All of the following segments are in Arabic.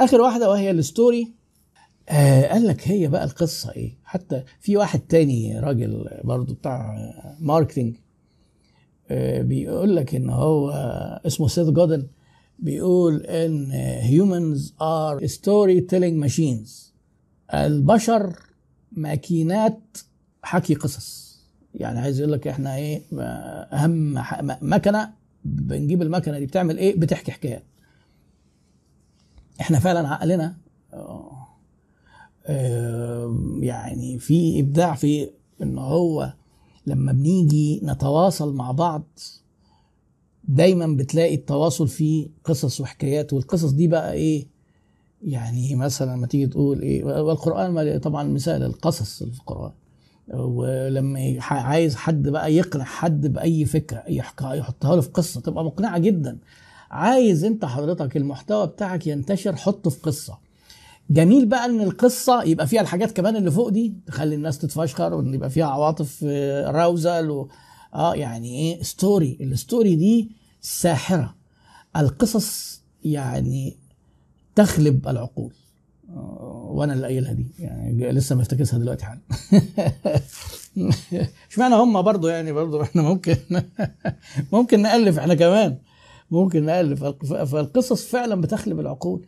آخر واحدة وهي ال story آه قال لك هي بقى القصة إيه؟ حتى في واحد تاني راجل برضو بتاع marketing آه بيقول لك إن هو اسمه سيث جودن بيقول إن humans are storytelling machines. البشر ماكينات حكي قصص. يعني عايز يقول لك إحنا إيه أهم ح- مكنة بنجيب المكنة دي بتعمل إيه؟ بتحكي حكايات. إحنا فعلا عقلنا آه، آه، يعني في إبداع في إن هو لما بنيجي نتواصل مع بعض دايما بتلاقي التواصل فيه قصص وحكايات والقصص دي بقى إيه؟ يعني مثلا لما تيجي تقول إيه؟ والقرآن طبعا مثال القصص في القرآن. ولما عايز حد بقى يقنع حد بأي فكرة يحطها له في قصة تبقى مقنعة جدا. عايز انت حضرتك المحتوى بتاعك ينتشر حطه في قصة. جميل بقى إن القصة يبقى فيها الحاجات كمان اللي فوق دي تخلي الناس تتفشخر وإن يبقى فيها عواطف arousal و... آه يعني إيه story ال story دي ساحرة. القصص يعني تخلب العقول. آه، وأنا اللي قايلها دي. يعني لسه مفتكسها دلوقتي حالا. اشمعنى هم برضو يعني برضو إحنا ممكن ممكن نألف إحنا كمان. ممكن ف- فالقصص فعلا بتخلب العقول.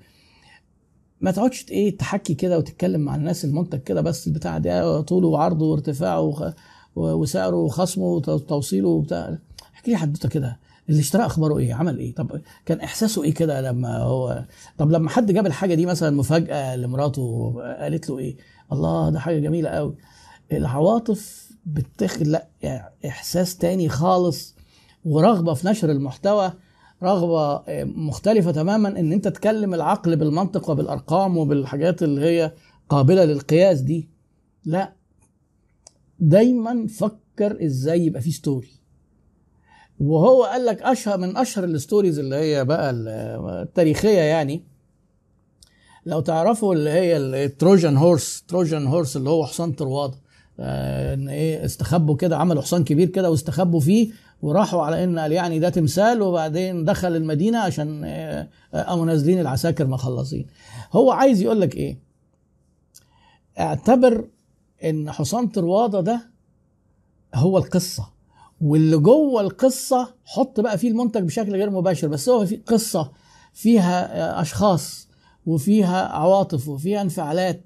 ما تقعدش إيه تحكي كده وتتكلم مع الناس المنتج كده بس البتاع ده طوله وعرضه وارتفاعه وسعره وخصمه وتوصيله وبتاع. احكي لي حدوته كده اللي اشترى أخباره إيه؟ عمل إيه؟ طب كان إحساسه إيه كده لما هو طب لما حد جاب الحاجة دي مثلا مفاجأة لمراته قالت له إيه؟ الله ده حاجة جميلة قوي العواطف بتخلق إحساس تاني خالص ورغبة في نشر المحتوى رغبة مختلفة تماما إن أنت تكلم العقل بالمنطق وبالأرقام وبالحاجات اللي هي قابلة للقياس دي. لا. دايما فكر إزاي يبقى في story وهو قال لك أشهر من أشهر ال stories اللي هي بقى التاريخية يعني. لو تعرفوا اللي هي ال Trojan horse Trojan horse اللي هو حصان طروادة آه، إن إيه استخبوا كده عملوا حصان كبير كده واستخبوا فيه وراحوا على إن قال يعني ده تمثال وبعدين دخل المدينة عشان آه، قاموا نازلين العساكر مخلصين. هو عايز يقول لك إيه؟ اعتبر إن حصان طروادة ده هو القصة واللي جوه القصة حط بقى فيه المنتج بشكل غير مباشر بس هو في قصة فيها آه، أشخاص وفيها عواطف وفيها انفعالات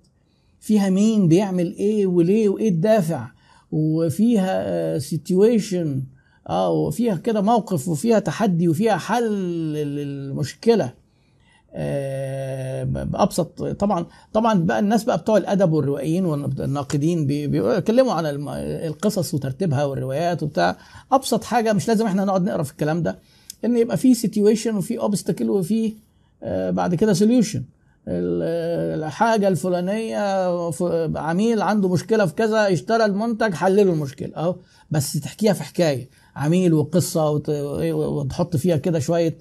فيها مين بيعمل إيه وليه وإيه الدافع وفيها situation آه وفيها كده موقف وفيها تحدي وفيها حل للمشكلة. آه، بأبسط طبعا طبعا بقى الناس بقى بتوع الأدب والروائيين والناقدين بي- بيتكلموا عن القصص وترتيبها والروايات وبتاع. أبسط حاجة مش لازم إحنا نقعد نقرأ في الكلام ده إن يبقى في situation وفي obstacle وفي آه، بعد كده سوليوشن الحاجة الفلانية عميل عنده مشكلة في كذا اشترى المنتج حلله المشكلة أهو. بس تحكيها في حكاية. عميل وقصة وت- وتحط فيها كده شوية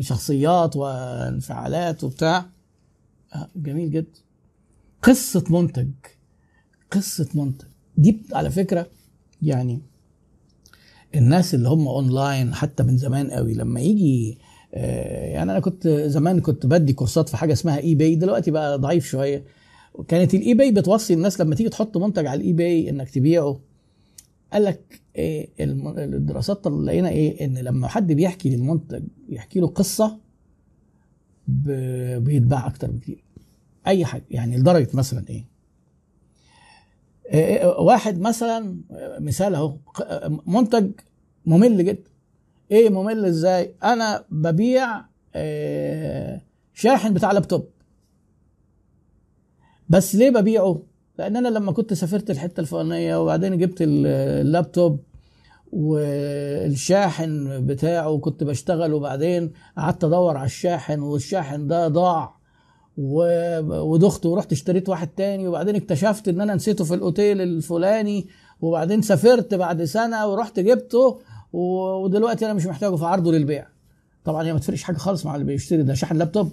شخصيات وانفعالات وبتاع. آه، جميل جدا. قصة منتج. قصة منتج. دي على فكرة يعني الناس اللي هم اونلاين حتى من زمان قوي لما يجي آه، يعني أنا كنت زمان كنت بدي كورسات في حاجة اسمها eBay دلوقتي بقى ضعيف شوية. كانت ال eBay بتوصي الناس لما تيجي تحط منتج على ال eBay إنك تبيعه. قال لك إيه الدراسات لقينا إيه إن لما حد بيحكي للمنتج يحكي له قصة بيتباع أكتر بكتير. أي حاجة يعني لدرجة مثلا إيه؟ إيه، واحد مثلا مثال أهو منتج ممل جدا. إيه ممل إزاي؟ أنا ببيع آه، شاحن بتاع لابتوب. بس ليه ببيعه؟ لأن أنا لما كنت سافرت الحتة الفلانية وبعدين جبت ال- اللابتوب والشاحن بتاعه كنت بشتغل وبعدين قعدت أدور على الشاحن والشاحن ده ضاع ودخت ورحت اشتريت واحد تاني وبعدين اكتشفت إن أنا نسيته في الأوتيل الفلاني وبعدين سافرت بعد سنة ورحت جبته ودلوقتي أنا مش محتاجه في عرضه للبيع. طبعا هي ما تفرقش حاجة خالص مع اللي بيشتري ده شاحن لابتوب. لا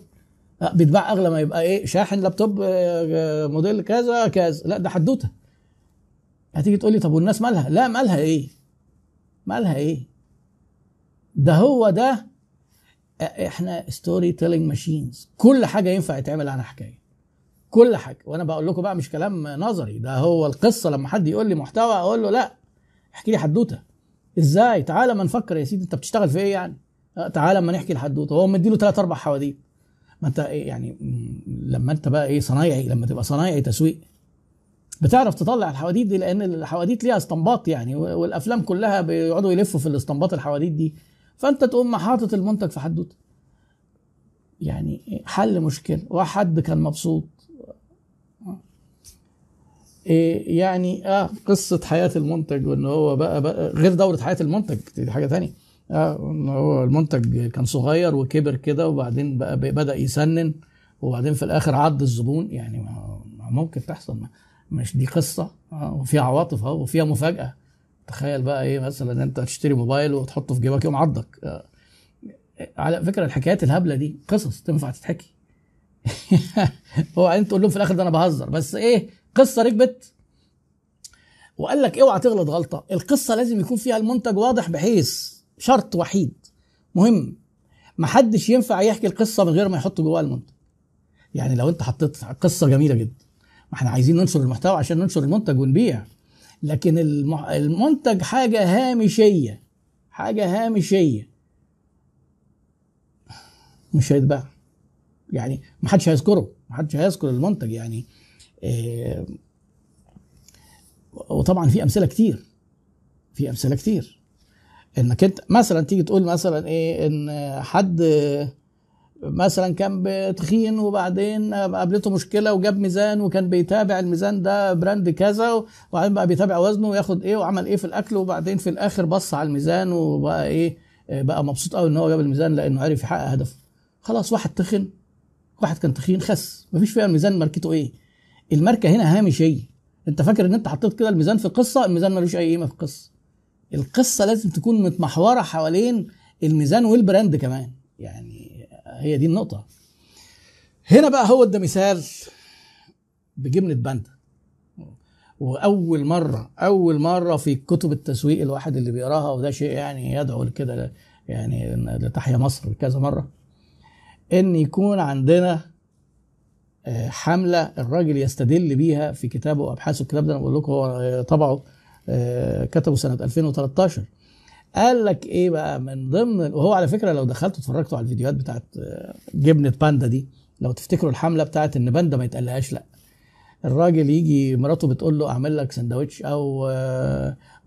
بيتباع اغلى ما يبقى إيه شاحن لابتوب آه، آه، موديل كذا كذا. لا ده حدوته. هتيجي تقول لي طب والناس مالها؟ لا مالها إيه؟ مالها إيه؟ ده هو ده إحنا storytelling machines كل حاجة ينفع يتعمل عنها حكاية. كل حاجة. وأنا بقول لكم بقى مش كلام نظري. ده هو القصة. لما حد يقول لي محتوى أقول له لا. احكي لي حدوتة. إزاي؟ تعالى ما نفكر يا سيدي أنت بتشتغل في إيه يعني؟ آه، تعالى ما نحكي الحدوته هو مديله ثلاث أربع حواديت. ما انت إيه يعني لما انت بقى إيه صنايعي لما تبقى صنايعي تسويق بتعرف تطلع الحواديت دي لأن الحواديت ليها استنباط يعني والأفلام كلها بيقعدوا يلفوا في الاستنباط الحواديت دي. فأنت تقوم حاطط المنتج في حدوته. يعني حل مشكلة. وحد كان مبسوط. إيه يعني آه قصة حياة المنتج وإن هو بقى, بقى غير دورة حياة المنتج دي حاجة ان هو المنتج كان صغير وكبر كده وبعدين بقى بدأ يسنن وبعدين في الآخر عض الزبون. يعني ممكن تحصل مش دي قصة. آه وفيها عواطف وفيها مفاجأة. تخيل بقى إيه مثلا أنت تشتري موبايل وتحطه في جيبك يوم عضك. آه. على فكرة الحكايات الهبلة دي قصص تنفع تتحكي. انت تقول لهم في الآخر ده أنا بهزر. بس إيه قصة ركبت. وقال لك اوعى تغلط غلطة. القصة لازم يكون فيها المنتج واضح بحيث شرط وحيد. مهم. محدش ينفع يحكي القصة من غير ما يحط جواها المنتج. يعني لو انت حطيت قصة جميلة جدا. ما إحنا عايزين ننشر المحتوى عشان ننشر المنتج ونبيع. لكن المنتج حاجة هامشية. حاجة هامشية. مش هيتباع. يعني ما حدش هيذكره. ما حدش هيذكر المنتج يعني. إيه وطبعا في أمثلة كتير. في أمثلة كتير. انك انت مثلا تيجي تقول مثلا إيه إن حد مثلا كان تخين وبعدين قابلته مشكلة وجاب ميزان وكان بيتابع الميزان ده براند كذا وبعدين بقى بيتابع وزنه وياخد إيه وعمل إيه في الأكل وبعدين في الآخر بص على الميزان وبقى إيه بقى مبسوط قوي إن هو جاب الميزان لأنه عرف يحقق هدفه. خلاص واحد تخن واحد كان تخين خس مفيش فيها الميزان ماركته إيه. الماركة هنا هامشيه انت فاكر ان انت حطيت كده الميزان في القصة الميزان ملوش أي قيمة في القصة القصة لازم تكون متمحورة حوالين الميزان والبراند كمان. يعني هي دي النقطة. هنا بقى هو ده مثال بجبنة باندا. وأول مرة أول مرة في كتب التسويق الواحد اللي بيقراها وده شيء يعني يدعو لكده يعني لتحيا مصر كذا مرة إن يكون عندنا حملة الراجل يستدل بيها في كتابه وأبحاثه. الكتاب ده أنا بقول لكم هو طبعه كتبه سنة 2013 قال لك إيه بقى من ضمن وهو على فكرة لو دخلتوا اتفرجتوا على الفيديوهات بتاعت جبنة باندا دي لو تفتكروا الحملة بتاعت إن باندا ما يتقلهاش لأ. الراجل يجي مراته بتقول له أعمل لك سندوتش أو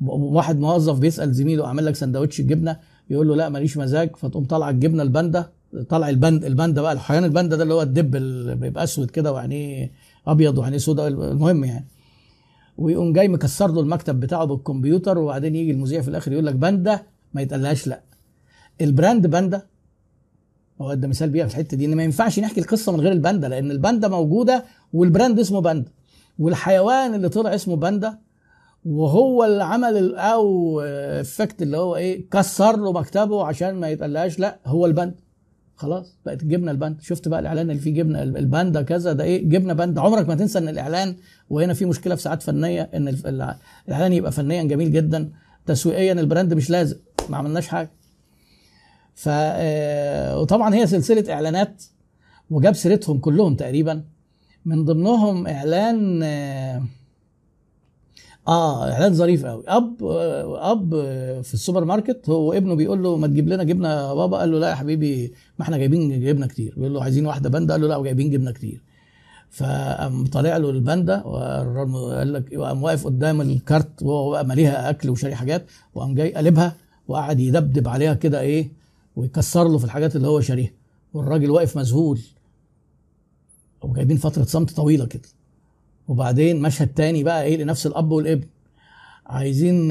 واحد موظف بيسأل زميله أعمل لك سندوتش جبنة يقول له لأ ماليش مزاج فتقوم طالعه الجبنة الباندا طلع البند الباندا بقى الحيوان الباندا ده اللي هو الدب اللي بيبقى أسود كده وعينيه أبيض وعينيه سوداء المهم يعني. ويقوم جاي مكسر له المكتب بتاعه بالكمبيوتر وبعدين يجي المذيع في الآخر يقول لك باندا ما يتقالهاش لا. ال brand باندا هو ده مثال بيها في الحتة دي إن ما ينفعش نحكي القصة من غير الباندا لأن الباندا موجودة وال brand اسمه باندا والحيوان اللي طلع اسمه باندا وهو اللي عمل أو effect اللي هو إيه كسر له مكتبه عشان ما يتقلهاش لا هو الباندا. خلاص بقت الجبنه الباندا. شفت بقى الإعلان اللي فيه جبنة الباندا كذا؟ ده إيه؟ جبنة باندا. عمرك ما تنسى إن الإعلان وهنا في مشكلة في ساعات فنية إن الإعلان يبقى فنيا جميل جدا. تسويقيا ال brand مش لازم. ما عملناش حاجة. ف وطبعا هي سلسلة إعلانات وجاب سيرتهم كلهم تقريبا. من ضمنهم إعلان آه إعلان ظريف قوي. أب أب في السوبر ماركت هو ابنه بيقول له ما تجيب لنا جبنة يا بابا قال له لا يا حبيبي ما إحنا جايبين جبنة كتير. بيقول له عايزين واحدة باندا؟ قال له لا وجايبين جبنة كتير. فقام طالع له الباندا وقال لك وقام واقف قدام ال cart وهو بقى ماليها أكل وشاري حاجات وقام جاي قلبها وقعد يدبدب عليها كده إيه ويكسر له في الحاجات اللي هو شاريها. والراجل واقف مذهول. وجايبين فترة صمت طويلة كده. وبعدين مشهد تاني بقى إيه لنفس الأب والابن. عايزين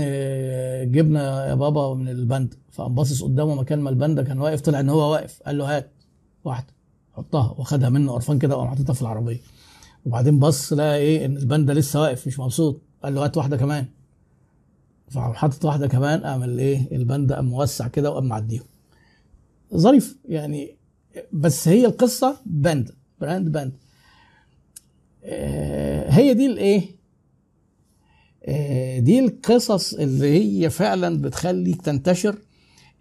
جبنه يا بابا من الباندا. فقام باصص قدامه مكان ما الباندا كان واقف طلع إن هو واقف. قال له هات واحدة. حطها واخدها منه قرفان كده وقام حاططها في العربية. وبعدين بص لقى إيه إن الباندا لسه واقف مش مبسوط. قال له هات واحدة كمان. فقام حاطط واحدة كمان قام الايه الباندا قام موسع كده وقام معديهم. ظريف يعني بس هي القصة باندا brand باندا هي دي الايه؟ دي القصص اللي هي فعلا بتخليك تنتشر.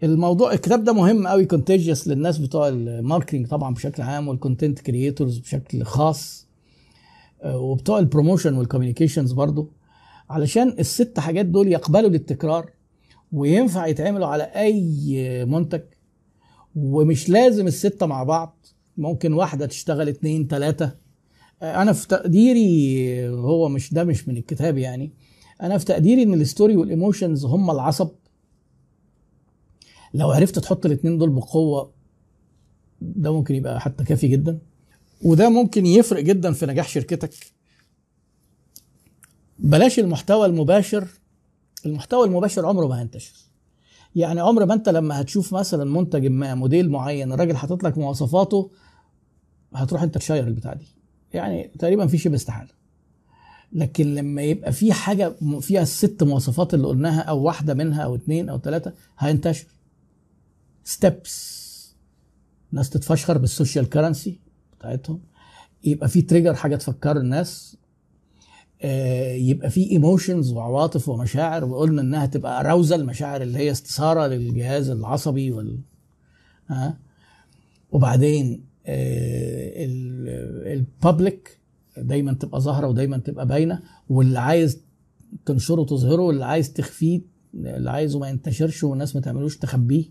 الموضوع الكتاب ده مهم قوي Contagious للناس بتوع ال marketing طبعا بشكل عام وال content creators بشكل خاص آه، وبتوع ال promotion وال communications برضو. علشان الست حاجات دول يقبلوا الابتكار وينفع يتعملوا على أي منتج ومش لازم الستة مع بعض. ممكن واحدة تشتغل اتنين تلاتة. آه، أنا في تقديري هو مش ده مش من الكتاب يعني. أنا في تقديري إن ال story وال emotions هم العصب. لو عرفت تحط الاتنين دول بقوة ده ممكن يبقى حتى كافي جدا. وده ممكن يفرق جدا في نجاح شركتك. بلاش المحتوى المباشر. المحتوى المباشر عمره ما هينتشر. يعني عمر ما أنت لما هتشوف مثلا منتج ما موديل معين الراجل حاطط لك مواصفاته هتروح أنت تشير البتاع دي. يعني تقريبا في شبه استحاله لكن لما يبقى في حاجة فيها الست مواصفات اللي قلناها أو واحدة منها أو اتنين أو ثلاثة هينتشر. STEPPS ناس تتفشخر بال social currency بتاعتهم. يبقى في trigger حاجة تفكر الناس. آه، يبقى في emotions وعواطف ومشاعر وقلنا إنها تبقى arousal المشاعر اللي هي استثارة للجهاز العصبي وال ها وبعدين ال public دايما تبقى ظاهرة ودايما تبقى باينة واللي عايز تنشره تظهره واللي عايز تخفيه اللي عايزه ما ينتشرش والناس ما تعملوش تخبيه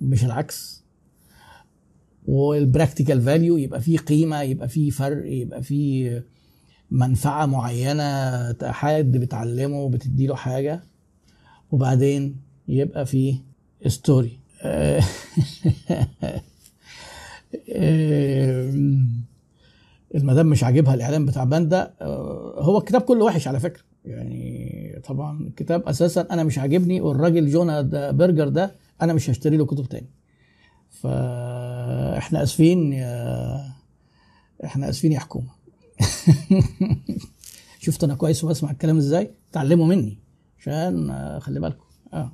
مش العكس. وال practical value يبقى فيه قيمة يبقى فيه فرق يبقى فيه منفعة معينة حد بتعلمه بتديله حاجة. وبعدين يبقى فيه story المدام مش عاجبها الإعلان بتاع باندا. هو الكتاب كله وحش على فكرة. يعني طبعا الكتاب أساسا أنا مش عاجبني والراجل جونا برجر ده أنا مش هشتري له كتب تاني. فإحنا آسفين يا إحنا آسفين يا حكومة. شفت أنا كويس وبسمع الكلام إزاي؟ تعلموا مني عشان خلي بالكم. آه.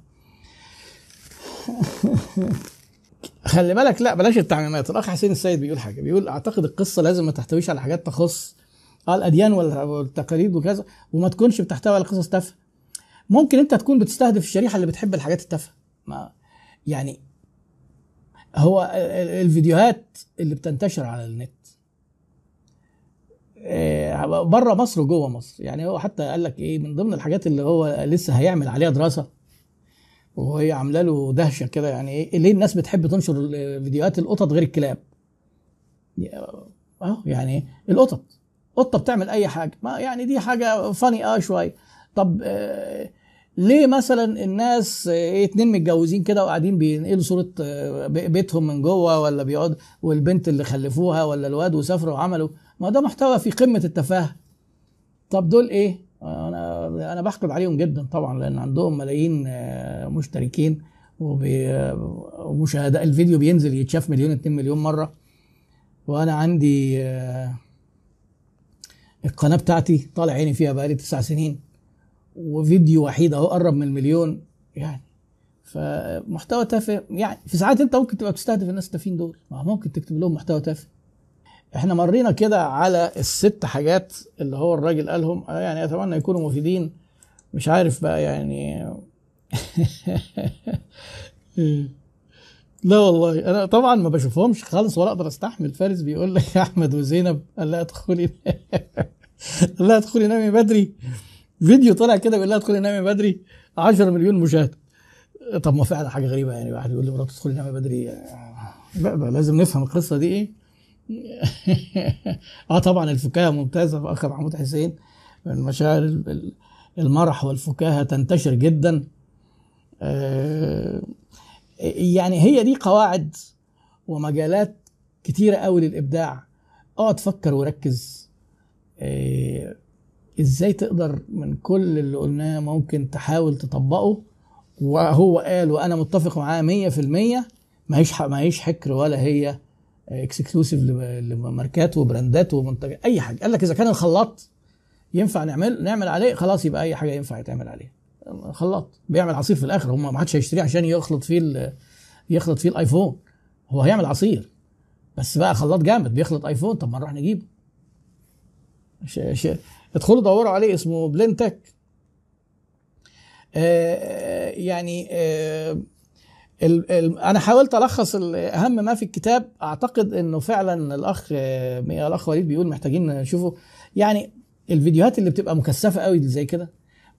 خلي بالك لا بلاش التعميمات. الاخ حسين السيد بيقول حاجة. بيقول أعتقد القصة لازم ما تحتويش على حاجات تخص آه الأديان والتقاليد وكذا وما تكونش بتحتوي على قصص تافهة. ممكن أنت تكون بتستهدف الشريحة اللي بتحب الحاجات التافهة. ما يعني هو الفيديوهات اللي بتنتشر على النت بره مصر وجوه مصر. يعني هو حتى قال لك إيه من ضمن الحاجات اللي هو لسه هيعمل عليها دراسة وهي عاملة له دهشة كده يعني إيه؟ ليه الناس بتحب تنشر فيديوهات القطط غير الكلاب؟ آه يعني القطط. قطة بتعمل أي حاجة. ما يعني دي حاجة فاني آه شوية. طب آه ليه مثلا الناس إيه اتنين متجوزين كده وقاعدين بينقلوا صورة بيتهم من جوه ولا بيقعد والبنت اللي خلفوها ولا الواد وسافروا وعملوا؟ ما ده محتوى في قمة التفاهة. طب دول إيه؟ أنا أنا بحقد عليهم جدا طبعا لأن عندهم ملايين مشتركين ومشاهدات الفيديو بينزل يتشاف مليون اتنين مليون مرة. وأنا عندي القناة بتاعتي طالع عيني فيها بقالي تسع سنين وفيديو وحيد أهو قرب من المليون يعني. فمحتوى تافه يعني في ساعات أنت ممكن تبقى بتستهدف الناس التافهين دول ممكن تكتب لهم محتوى تافه. إحنا مرينا كده على الست حاجات اللي هو الراجل قالهم يعني أتمنى يكونوا مفيدين. مش عارف بقى يعني. لا والله أنا طبعا ما بشوفهمش خالص ولا أقدر أستحمل. فارس بيقول لك يا أحمد وزينب قال لها أدخلي لها أدخلي نامي بدري. فيديو طلع كده بيقول لها أدخلي نامي بدري. 10 مليون مشاهده طب ما فعلا حاجة غريبة يعني واحد يقول لمراته أدخلي نامي بدري. لا ده لازم نفهم القصة دي إيه. آه طبعا الفكاهة ممتازة في اخ محمود حسين. المشاعر المرح والفكاهة تنتشر جدا. آه يعني هي دي قواعد ومجالات كتيرة قوي للإبداع. اقعد فكر وركز. آه إزاي تقدر من كل اللي قلناه ممكن تحاول تطبقه؟ وهو قال وأنا متفق معاه 100% ما هيش ما هيش حكر ولا هي اكسكلوسيف لماركات وبراندات ومنتجات أي حاجة. قال لك إذا كان الخلاط ينفع نعمل نعمل عليه خلاص يبقى أي حاجة ينفع يتعمل عليه. خلاط بيعمل عصير في الآخر. هم ما حدش هيشتريه عشان يخلط فيه يخلط فيه الآيفون. هو هيعمل عصير. بس بقى خلاط جامد. بيخلط آيفون. طب ما نروح نجيبه. ادخلوا دوروا عليه. اسمه بلينتك. آه يعني آه ال ال أنا حاولت ألخص ال- أهم ما في الكتاب. أعتقد إنه فعلا الأخ الأخ وليد بيقول محتاجين نشوفه. يعني الفيديوهات اللي بتبقى مكثفة قوي زي كده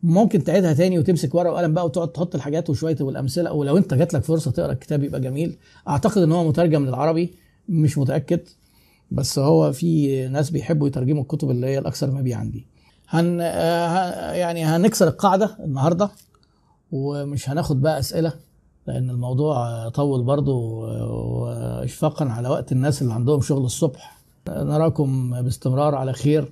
ممكن تعيدها تاني وتمسك ورقة وقلم بقى وتقعد تحط الحاجات وشوية والأمثلة. ولو أنت جات لك فرصة تقرأ الكتاب يبقى جميل. أعتقد إن هو مترجم للعربي مش متأكد. بس هو في ناس بيحبوا يترجموا الكتب اللي هي الأكثر مبيعا دي. هن آه، يعني هنكسر القاعدة النهارده ومش هناخد بقى أسئلة. لأن الموضوع طول برضه واشفاقا على وقت الناس اللي عندهم شغل الصبح. نراكم باستمرار على خير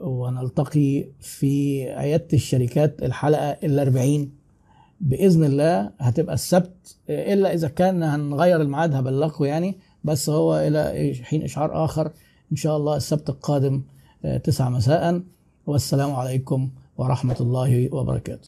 ونلتقي في عيادة الشركات الحلقة الأربعين. بإذن الله هتبقى السبت إلا إذا كان هنغير الميعاد هبلغكم يعني بس هو إلى حين إشعار آخر. إن شاء الله السبت القادم آه، تسعة مساء. والسلام عليكم ورحمة الله وبركاته.